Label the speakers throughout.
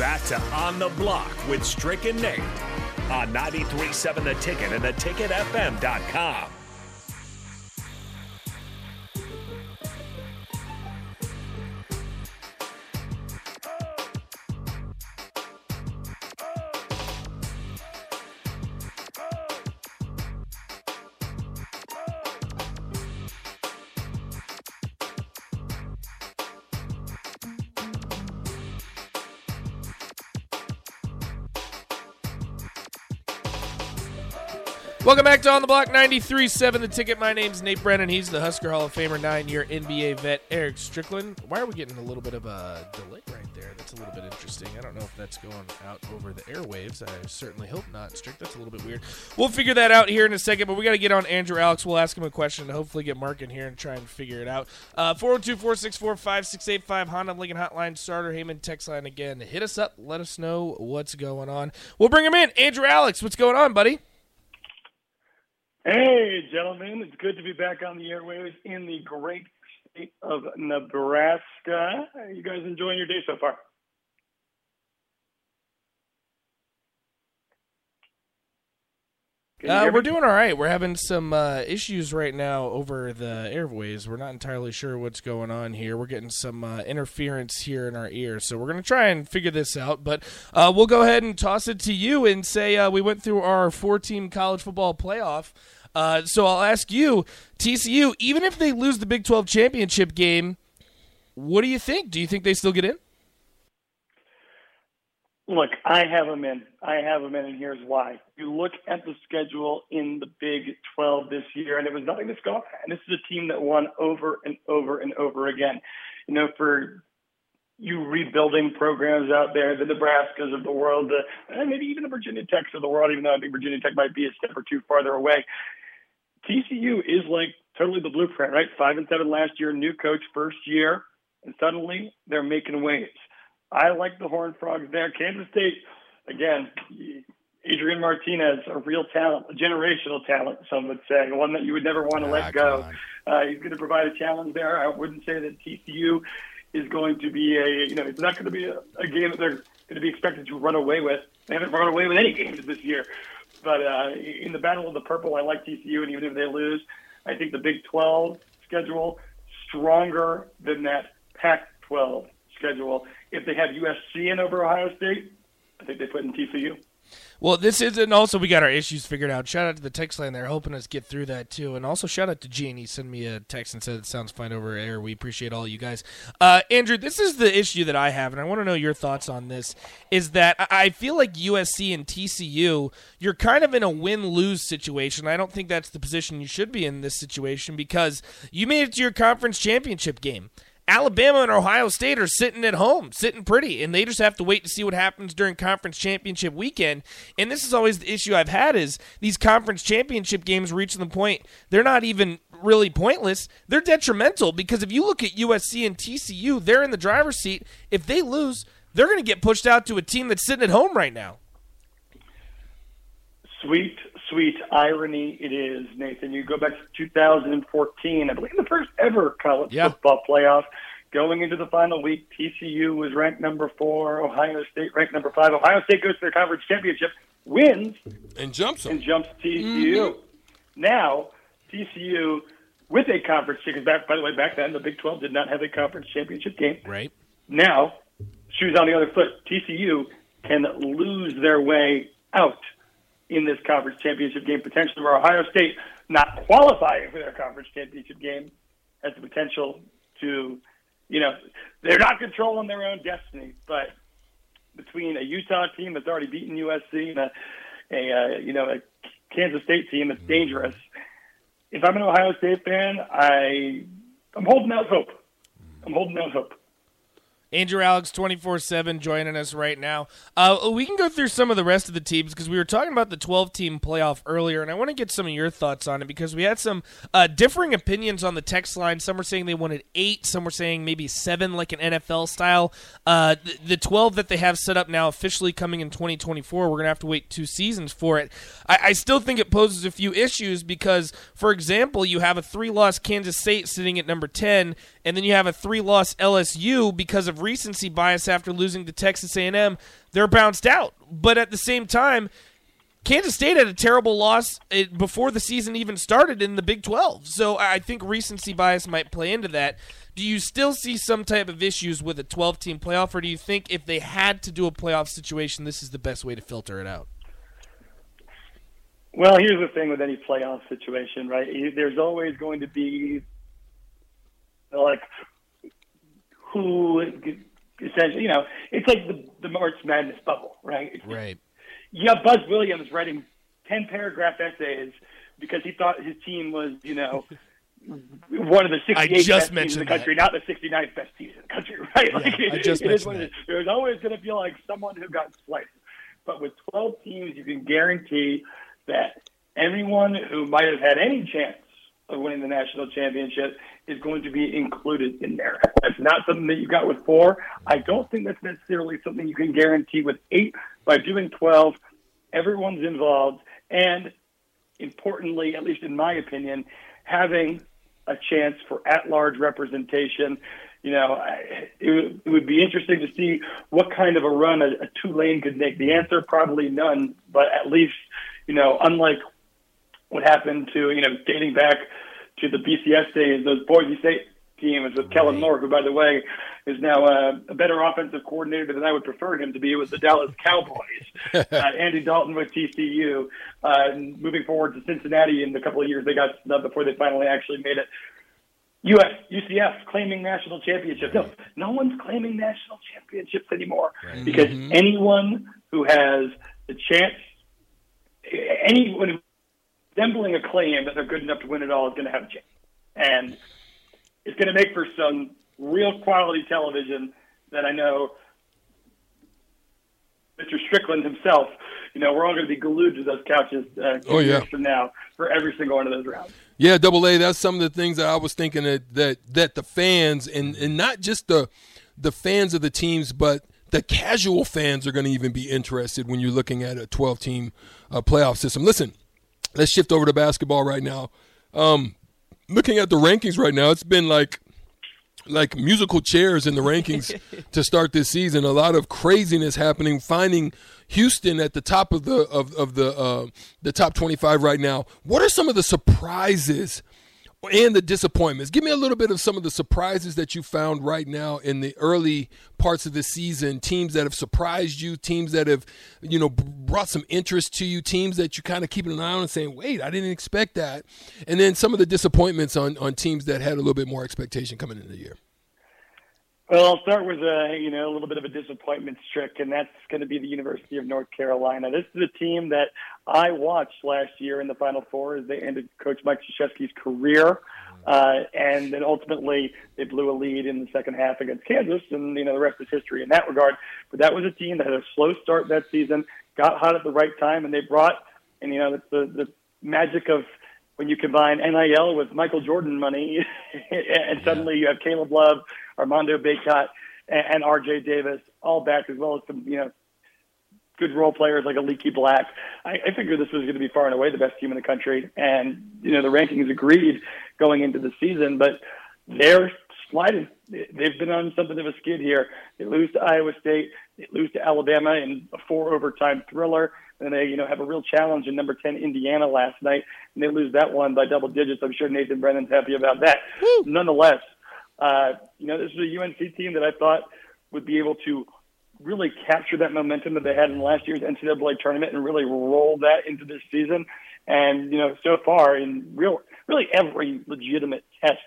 Speaker 1: back to On the Block with Strick and Nate on 93.7 The Ticket and theticketfm.com.
Speaker 2: Welcome back to On the Block 93.7 The Ticket. My name's Nate Brennan. He's the Husker Hall of Famer, nine year NBA vet, Eric Strickland. Why are we getting a little bit of a delay right there? That's a little bit interesting. I don't know if that's going out over the airwaves. I certainly hope not, Strick. That's a little bit weird. We'll figure that out here in a second, but we got to get on Andrew Alix. We'll ask him a question and hopefully get Mark in here and try and figure it out. Uh, 402 464 5685 Honda Lincoln Hotline, Starter Heyman text line again. Hit us up. Let us know what's going on. We'll bring him in. Andrew Alix, what's going on, buddy?
Speaker 3: Hey, gentlemen, it's good to be back on the airwaves in the great state of Nebraska. Are you guys enjoying your day so far?
Speaker 2: Uh, we're doing all right. We're having some uh, issues right now over the airways. We're not entirely sure what's going on here. We're getting some uh, interference here in our ear, so we're going to try and figure this out. But uh, we'll go ahead and toss it to you and say uh, we went through our four-team college football playoff. Uh, so I'll ask you, TCU, even if they lose the Big 12 championship game, what do you think? Do you think they still get in?
Speaker 3: Look, I have them in. I have them in, and here's why. You look at the schedule in the Big 12 this year, and it was nothing to scoff at. And this is a team that won over and over and over again. You know, for you rebuilding programs out there, the Nebraskas of the world, the, and maybe even the Virginia Techs of the world, even though I think Virginia Tech might be a step or two farther away. TCU is like totally the blueprint, right? Five and seven last year, new coach first year, and suddenly they're making waves. I like the Horned Frogs there. Kansas State, again, Adrian Martinez, a real talent, a generational talent, some would say, one that you would never want to ah, let go. Uh, he's going to provide a challenge there. I wouldn't say that TCU is going to be a, you know, it's not going to be a, a game that they're going to be expected to run away with. They haven't run away with any games this year. But uh, in the battle of the purple, I like TCU, and even if they lose, I think the Big 12 schedule stronger than that Pac-12 schedule. If they have USC in over Ohio State, I think they put in TCU.
Speaker 2: Well, this is, and also we got our issues figured out. Shout out to the text line there, helping us get through that too, and also shout out to Gene. Sent me a text and said it sounds fine over air. We appreciate all you guys. Uh, Andrew, this is the issue that I have, and I want to know your thoughts on this. Is that I feel like USC and TCU, you're kind of in a win lose situation. I don't think that's the position you should be in this situation because you made it to your conference championship game. Alabama and Ohio State are sitting at home, sitting pretty, and they just have to wait to see what happens during conference championship weekend. And this is always the issue I've had is these conference championship games reaching the point they're not even really pointless. They're detrimental because if you look at USC and TCU, they're in the driver's seat. If they lose, they're going to get pushed out to a team that's sitting at home right now.
Speaker 3: Sweet sweet irony it is, Nathan. You go back to 2014, I believe the first ever college yeah. football playoff. Going into the final week, TCU was ranked number four, Ohio State ranked number five. Ohio State goes to their conference championship, wins,
Speaker 4: and jumps them.
Speaker 3: and jumps TCU. Mm-hmm. Now TCU with a conference because back by the way back then the Big 12 did not have a conference championship game.
Speaker 2: Right
Speaker 3: now, shoes on the other foot. TCU can lose their way out in this conference championship game, potentially where Ohio State not qualifying for their conference championship game has the potential to, you know, they're not controlling their own destiny, but between a Utah team that's already beaten USC and a, a uh, you know, a Kansas State team that's dangerous. If I'm an Ohio State fan, I I'm holding out hope. I'm holding out hope.
Speaker 2: Andrew Alix 24 7 joining us right now. Uh, we can go through some of the rest of the teams because we were talking about the 12 team playoff earlier, and I want to get some of your thoughts on it because we had some uh, differing opinions on the text line. Some were saying they wanted eight, some were saying maybe seven, like an NFL style. Uh, the, the 12 that they have set up now, officially coming in 2024, we're going to have to wait two seasons for it. I, I still think it poses a few issues because, for example, you have a three loss Kansas State sitting at number 10 and then you have a three-loss LSU because of recency bias after losing to Texas A&M. They're bounced out, but at the same time, Kansas State had a terrible loss eh, before the season even started in the Big 12. So I think recency bias might play into that. Do you still see some type of issues with a 12 team playoff, or do you think if they had to do a playoff situation, this is the best way to filter it out?
Speaker 3: Well, here's the thing with any playoff situation, right? There's always going to be like who essentially, you know, it's like the, the March Madness bubble, right?
Speaker 2: Right.
Speaker 3: You have Buzz Williams writing ten paragraph essays because he thought his team was, you know, one of the 68 best teams in the country,
Speaker 2: that.
Speaker 3: not the 69th best teams in the country, right?
Speaker 2: Yeah,
Speaker 3: like,
Speaker 2: I just
Speaker 3: it
Speaker 2: mentioned.
Speaker 3: There's always going to feel like someone who got sliced. But with 12 teams, you can guarantee that anyone who might have had any chance of winning the national championship is going to be included in there. That's not something that you got with four. I don't think that's necessarily something you can guarantee with eight. By doing 12, everyone's involved. And importantly, at least in my opinion, having a chance for at-large representation. You know, it, would- it would be interesting to see what kind of a run a, a Tulane could make. The answer probably none, but at least, you know, unlike what happened to you know dating back to the BCS days, those Boise State teams with Kellen Moore, who by the way is now uh, a better offensive coordinator than I would prefer him to be with the Dallas Cowboys. uh, Andy Dalton with TCU, uh, and moving forward to Cincinnati in the couple of years they got snubbed before they finally actually made it. US, UCF claiming national championships. No, no one's claiming national championships anymore because anyone who has the chance, anyone resembling a claim that they're good enough to win it all is going to have a chance. And it's going to make for some real quality television that I know Mr. Strickland himself, you know, we're all going to be glued to those couches uh,
Speaker 4: Oh, yeah.
Speaker 3: from now for every single one of those rounds.
Speaker 4: Yeah, double A. That's some of the things that I was thinking that that, that the fans and, and not just the the fans of the teams, but the casual fans are going to even be interested when you're looking at a 12 team uh, playoff system. Listen, let's shift over to basketball right now. Um, looking at the rankings right now, it's been like like musical chairs in the rankings to start this season. A lot of craziness happening. Finding Houston at the top of the of, of the uh, the top twenty five right now. What are some of the surprises and the disappointments? Give me a little bit of some of the surprises that you found right now in the early parts of the season. Teams that have surprised you, teams that have you know brought some interest to you, teams that you kind of keeping an eye on and saying, "Wait, I didn't expect that," and then some of the disappointments on on teams that had a little bit more expectation coming into the year.
Speaker 3: Well, I'll start with a you know a little bit of a disappointment streak, and that's going to be the University of North Carolina. This is a team that I watched last year in the Final Four as they ended Coach Mike Krzyzewski's career, uh, and then ultimately they blew a lead in the second half against Kansas, and you know the rest is history in that regard. But that was a team that had a slow start that season, got hot at the right time, and they brought and you know it's the the magic of when you combine NIL with Michael Jordan money, and suddenly you have Caleb Love, Armando Bacot, and, and R.J. Davis all back, as well as some you know good role players like a Leaky Black. I, I figured this was going to be far and away the best team in the country, and you know the rankings agreed going into the season, but they're sliding. They've been on something of a skid here. They lose to Iowa State, they lose to Alabama in a four overtime thriller, and they you know have a real challenge in number ten Indiana last night, and they lose that one by double digits. I'm sure Nathan Brennan's happy about that. Nonetheless, uh, you know this is a UNC team that I thought would be able to really capture that momentum that they had in last year's NCAA tournament and really roll that into this season. And you know, so far in real, really every legitimate test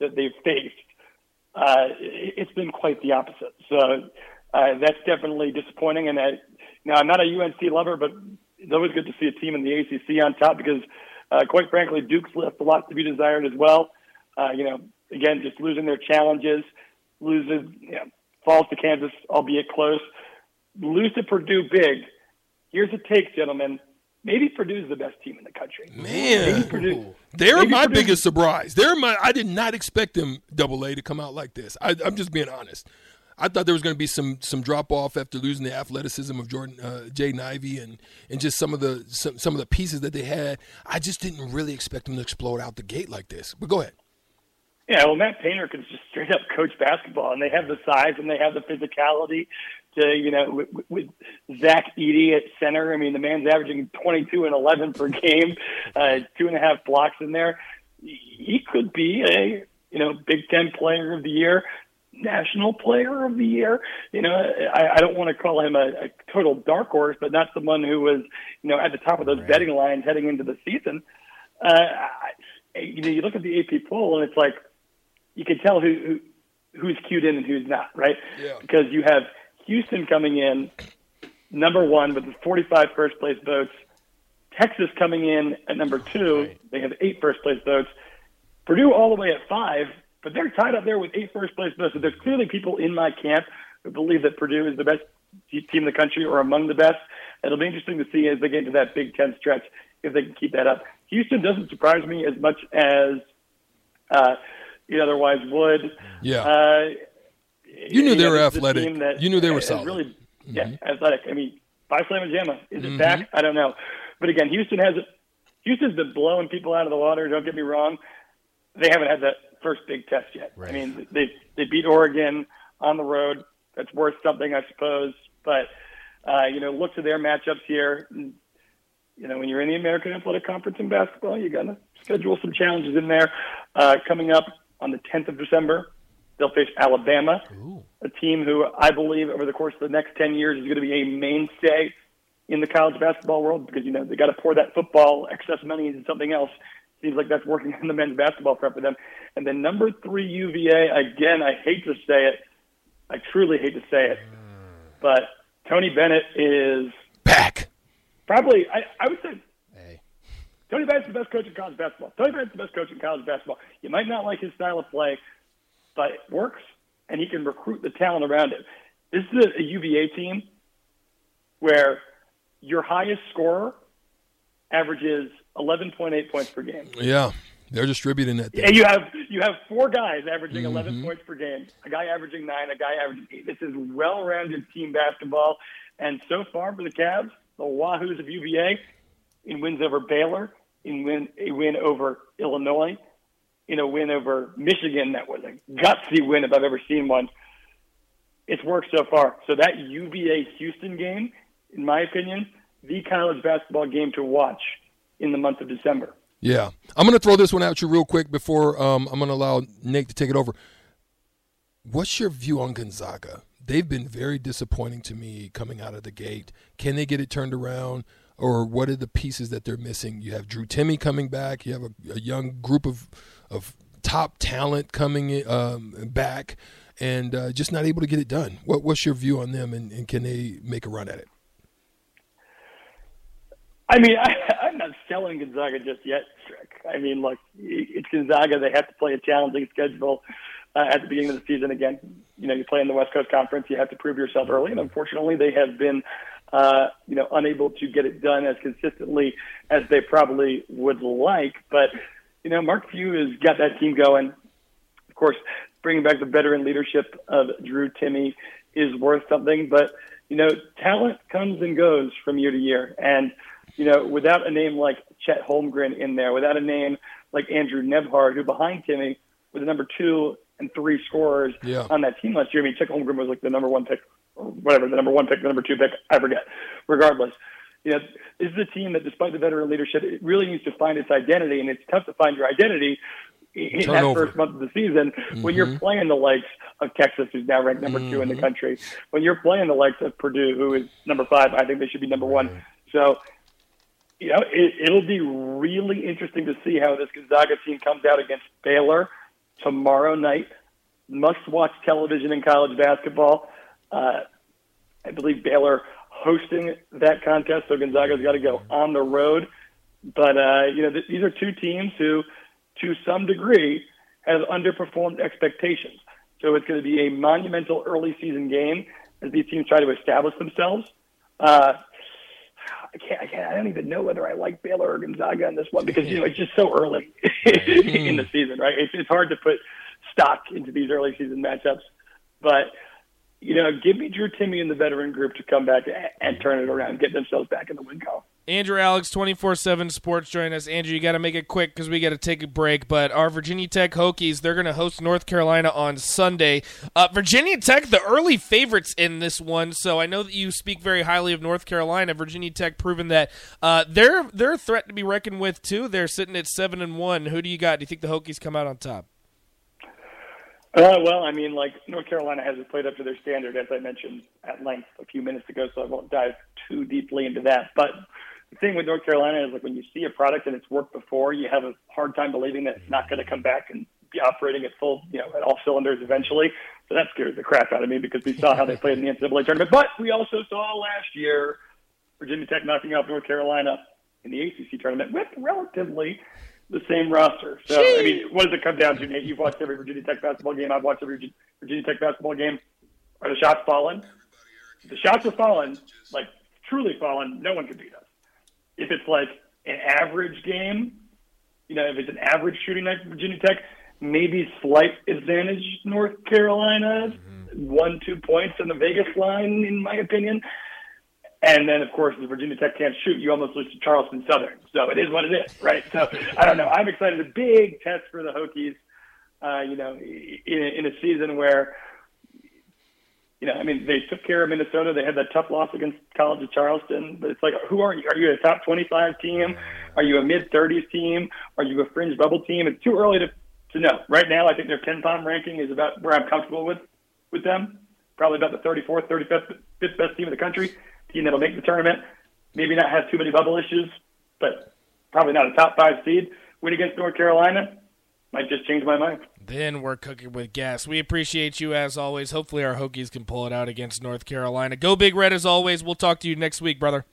Speaker 3: that they've faced, uh, it- it's been quite the opposite. So uh, that's definitely disappointing. And I, now I'm not a UNC lover, but it's always good to see a team in the ACC on top because, uh, quite frankly, Duke's left a lot to be desired as well. Uh, you know, again, just losing their challenges, loses, you know, falls to Kansas, albeit close, lose to Purdue big. Here's a take, gentlemen. Maybe Purdue's the best team in the country.
Speaker 4: Man,
Speaker 3: Maybe Purdue.
Speaker 4: they're
Speaker 3: maybe
Speaker 4: my
Speaker 3: Purdue-
Speaker 4: biggest surprise. They're my. I did not expect them double A to come out like this. I, I'm just being honest. I thought there was going to be some some drop off after losing the athleticism of Jordan uh, Jay Ivey and and just some of the some, some of the pieces that they had. I just didn't really expect them to explode out the gate like this. But go ahead.
Speaker 3: Yeah, well, Matt Painter can just straight up coach basketball, and they have the size and they have the physicality to, you know, with, with Zach Edey at center. I mean, the man's averaging 22 and 11 per game, uh, two and a half blocks in there. He could be a, you know, Big Ten Player of the Year, National Player of the Year. You know, I, I don't want to call him a, a total dark horse, but not someone who was, you know, at the top of those right. betting lines heading into the season. Uh, I, you know, you look at the AP poll, and it's like you can tell who, who who's cued in and who's not, right?
Speaker 4: Yeah.
Speaker 3: Because you have Houston coming in number one with 45 first place votes. Texas coming in at number two. Right. They have eight first place votes. Purdue all the way at five, but they're tied up there with eight first place votes. So there's clearly people in my camp who believe that Purdue is the best team in the country or among the best. It'll be interesting to see as they get into that Big Ten stretch if they can keep that up. Houston doesn't surprise me as much as uh, it otherwise would.
Speaker 4: Yeah. Uh, you knew they were athletic.
Speaker 3: That
Speaker 4: you knew they were solid.
Speaker 3: Really, yeah, mm-hmm. athletic. I mean, Phi Slama Jama. Is it mm-hmm. back? I don't know. But again, Houston has Houston's been blowing people out of the water. Don't get me wrong. They haven't had that first big test yet. Right. I mean, they they beat Oregon on the road. That's worth something, I suppose. But uh, you know, look to their matchups here. You know, when you're in the American Athletic Conference in basketball, you got to schedule some challenges in there. Uh, coming up on the 10th of December, they'll face Alabama, Ooh. a team who I believe over the course of the next 10 years is going to be a mainstay in the college basketball world because, you know, they got to pour that football excess money into something else. Seems like that's working in the men's basketball front for them. And then number three, UVA, again, I hate to say it. I truly hate to say it. But Tony Bennett is
Speaker 4: back.
Speaker 3: Probably, I, I would say Tony Bennett's the best coach in college basketball. Tony Bennett's the best coach in college basketball. You might not like his style of play, but it works, and he can recruit the talent around it. This is a, a UVA team where your highest scorer averages 11.8 points per game.
Speaker 4: Yeah, they're distributing that.
Speaker 3: And you have you have four guys averaging mm-hmm. 11 points per game. A guy averaging nine. A guy averaging eight. This is well-rounded team basketball. And so far for the Cavs, the Wahoos of UVA, in wins over Baylor, in win, a win over Illinois, in a win over Michigan that was a gutsy win if I've ever seen one. It's worked so far. So that UVA Houston game, in my opinion, the college basketball game to watch in the month of December.
Speaker 4: Yeah. I'm going to throw this one at you real quick before um, I'm going to allow Nate to take it over. What's your view on Gonzaga? They've been very disappointing to me coming out of the gate. Can they get it turned around? or what are the pieces that they're missing? You have Drew Timme coming back. You have a, a young group of of top talent coming um, back, and uh, just not able to get it done. What, what's your view on them, and, and, can they make a run at it?
Speaker 3: I mean, I, selling Gonzaga just yet, Strick. I mean, look, it's Gonzaga. They have to play a challenging schedule uh, at the beginning of the season. Again, you know, you play in the West Coast Conference. You have to prove yourself early, and unfortunately, they have been uh, you know, unable to get it done as consistently as they probably would like. But, you know, Mark Few has got that team going. Of course, bringing back the veteran leadership of Drew Timme is worth something. But, you know, talent comes and goes from year to year. And, you know, without a name like Chet Holmgren in there, without a name like Andrew Nembhard, who behind Timme was the number two and three scorers
Speaker 4: yeah.
Speaker 3: on that team last year. I mean, Chet Holmgren was like the number one pick or whatever the number one pick, the number two pick, I forget. Regardless, you know, this is a team that, despite the veteran leadership, it really needs to find its identity, and it's tough to find your identity in that first month of the season mm-hmm. when you're mm-hmm. playing the likes of Texas, who's now ranked number mm-hmm. two in the mm-hmm. country. When you're playing the likes of Purdue, who is number five, I think they should be number one. So, you know, it, it'll be really interesting to see how this Gonzaga team comes out against Baylor tomorrow night. Must watch television in college basketball. Uh, I believe Baylor hosting that contest, so Gonzaga's got to go on the road. But uh, you know, th- these are two teams who, to some degree, have underperformed expectations. So it's going to be a monumental early season game as these teams try to establish themselves. Uh, I can't, I can't, I don't even know whether I like Baylor or Gonzaga in this one because you know it's just so early in the season, right? It's, it's hard to put stock into these early season matchups, but you know, give me Drew Timme and the veteran group to come back and, and turn it around, get themselves back in the win column.
Speaker 2: Andrew Alix, 24 7 Sports, join us. Andrew, you got to make it quick because we got to take a break. But our Virginia Tech Hokies, they're going to host North Carolina on Sunday. Uh, Virginia Tech, the early favorites in this one. So I know that you speak very highly of North Carolina. Virginia Tech proven that uh, they're, they're a threat to be reckoned with, too. They're sitting at 7 and 1. Who do you got? Do you think the Hokies come out on top?
Speaker 3: Uh, well, I mean, like North Carolina hasn't played up to their standard, as I mentioned at length a few minutes ago, so I won't dive too deeply into that. But the thing with North Carolina is like when you see a product and it's worked before, you have a hard time believing that it's not going to come back and be operating at full, you know, at all cylinders eventually. So that scares the crap out of me because we saw how they played in the NCAA tournament. But we also saw last year Virginia Tech knocking off North Carolina in the ACC tournament with relatively the same roster. So, I mean, what does it come down to, Nate? You've watched every Virginia Tech basketball game. I've watched every Virginia Tech basketball game. Are the shots falling? The shots are falling, like truly falling, no one can beat us if it's like an average game, you know, if it's an average shooting night for Virginia Tech, maybe slight advantage North Carolina, mm-hmm. one, two points in the Vegas line, in my opinion. And then, of course, if Virginia Tech can't shoot, you almost lose to Charleston Southern. So it is what it is, right? So I don't know. I'm excited. A big test for the Hokies, uh, you know, in, in a season where you know, I mean, they took care of Minnesota. They had that tough loss against College of Charleston. But it's like, who are you? Are you a top 25 team? Are you a mid 30s team? Are you a fringe bubble team? It's too early to, to know. Right now, I think their KenPom ranking is about where I'm comfortable with with them. Probably about the 34th, 35th, fifth best team in the country. Team that'll make the tournament. Maybe not have too many bubble issues, but probably not a top five seed. Win against North Carolina might just change my mind.
Speaker 2: Then we're cooking with gas. We appreciate you as always. Hopefully, our Hokies can pull it out against North Carolina. Go Big Red as always. We'll talk to you next week, brother.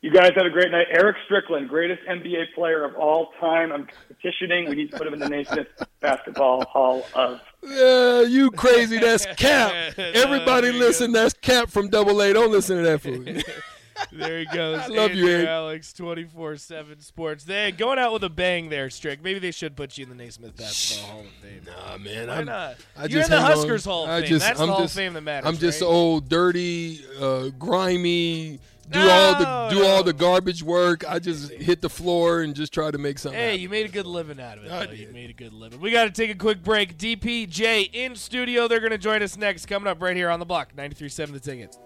Speaker 3: You guys had a great night. Eric Strickland, greatest NBA player of all time. I'm petitioning. We need to put him in the Naismith Basketball Hall of.
Speaker 4: Yeah, you crazy. That's Cap. Everybody listen. That's Cap from Double A. Don't listen to that fool.
Speaker 2: there he goes.
Speaker 4: I love
Speaker 2: Andrew
Speaker 4: you.
Speaker 2: Alix. Twenty four seven Sports. They going out with a bang there, Strick. Maybe they should put you in the Naismith Basketball Hall of Fame.
Speaker 4: Nah, man.
Speaker 2: Why
Speaker 4: I'm,
Speaker 2: not?
Speaker 4: I
Speaker 2: You're in the
Speaker 4: hang on-
Speaker 2: Huskers Hall of
Speaker 4: I
Speaker 2: Fame.
Speaker 4: just-
Speaker 2: That's
Speaker 4: I'm
Speaker 2: the Hall
Speaker 4: just-
Speaker 2: of Fame that matters.
Speaker 4: I'm just
Speaker 2: right?
Speaker 4: old, dirty, uh, grimy. Do all the
Speaker 2: No,
Speaker 4: do all the garbage work. I just hit the floor and just try to make something.
Speaker 2: Hey, you made a good living out of it.
Speaker 4: I
Speaker 2: though. You made a good living. We got to take a quick break. DPJ in studio. They're going to join us next. Coming up right here on the block. 93.7 The Ticket.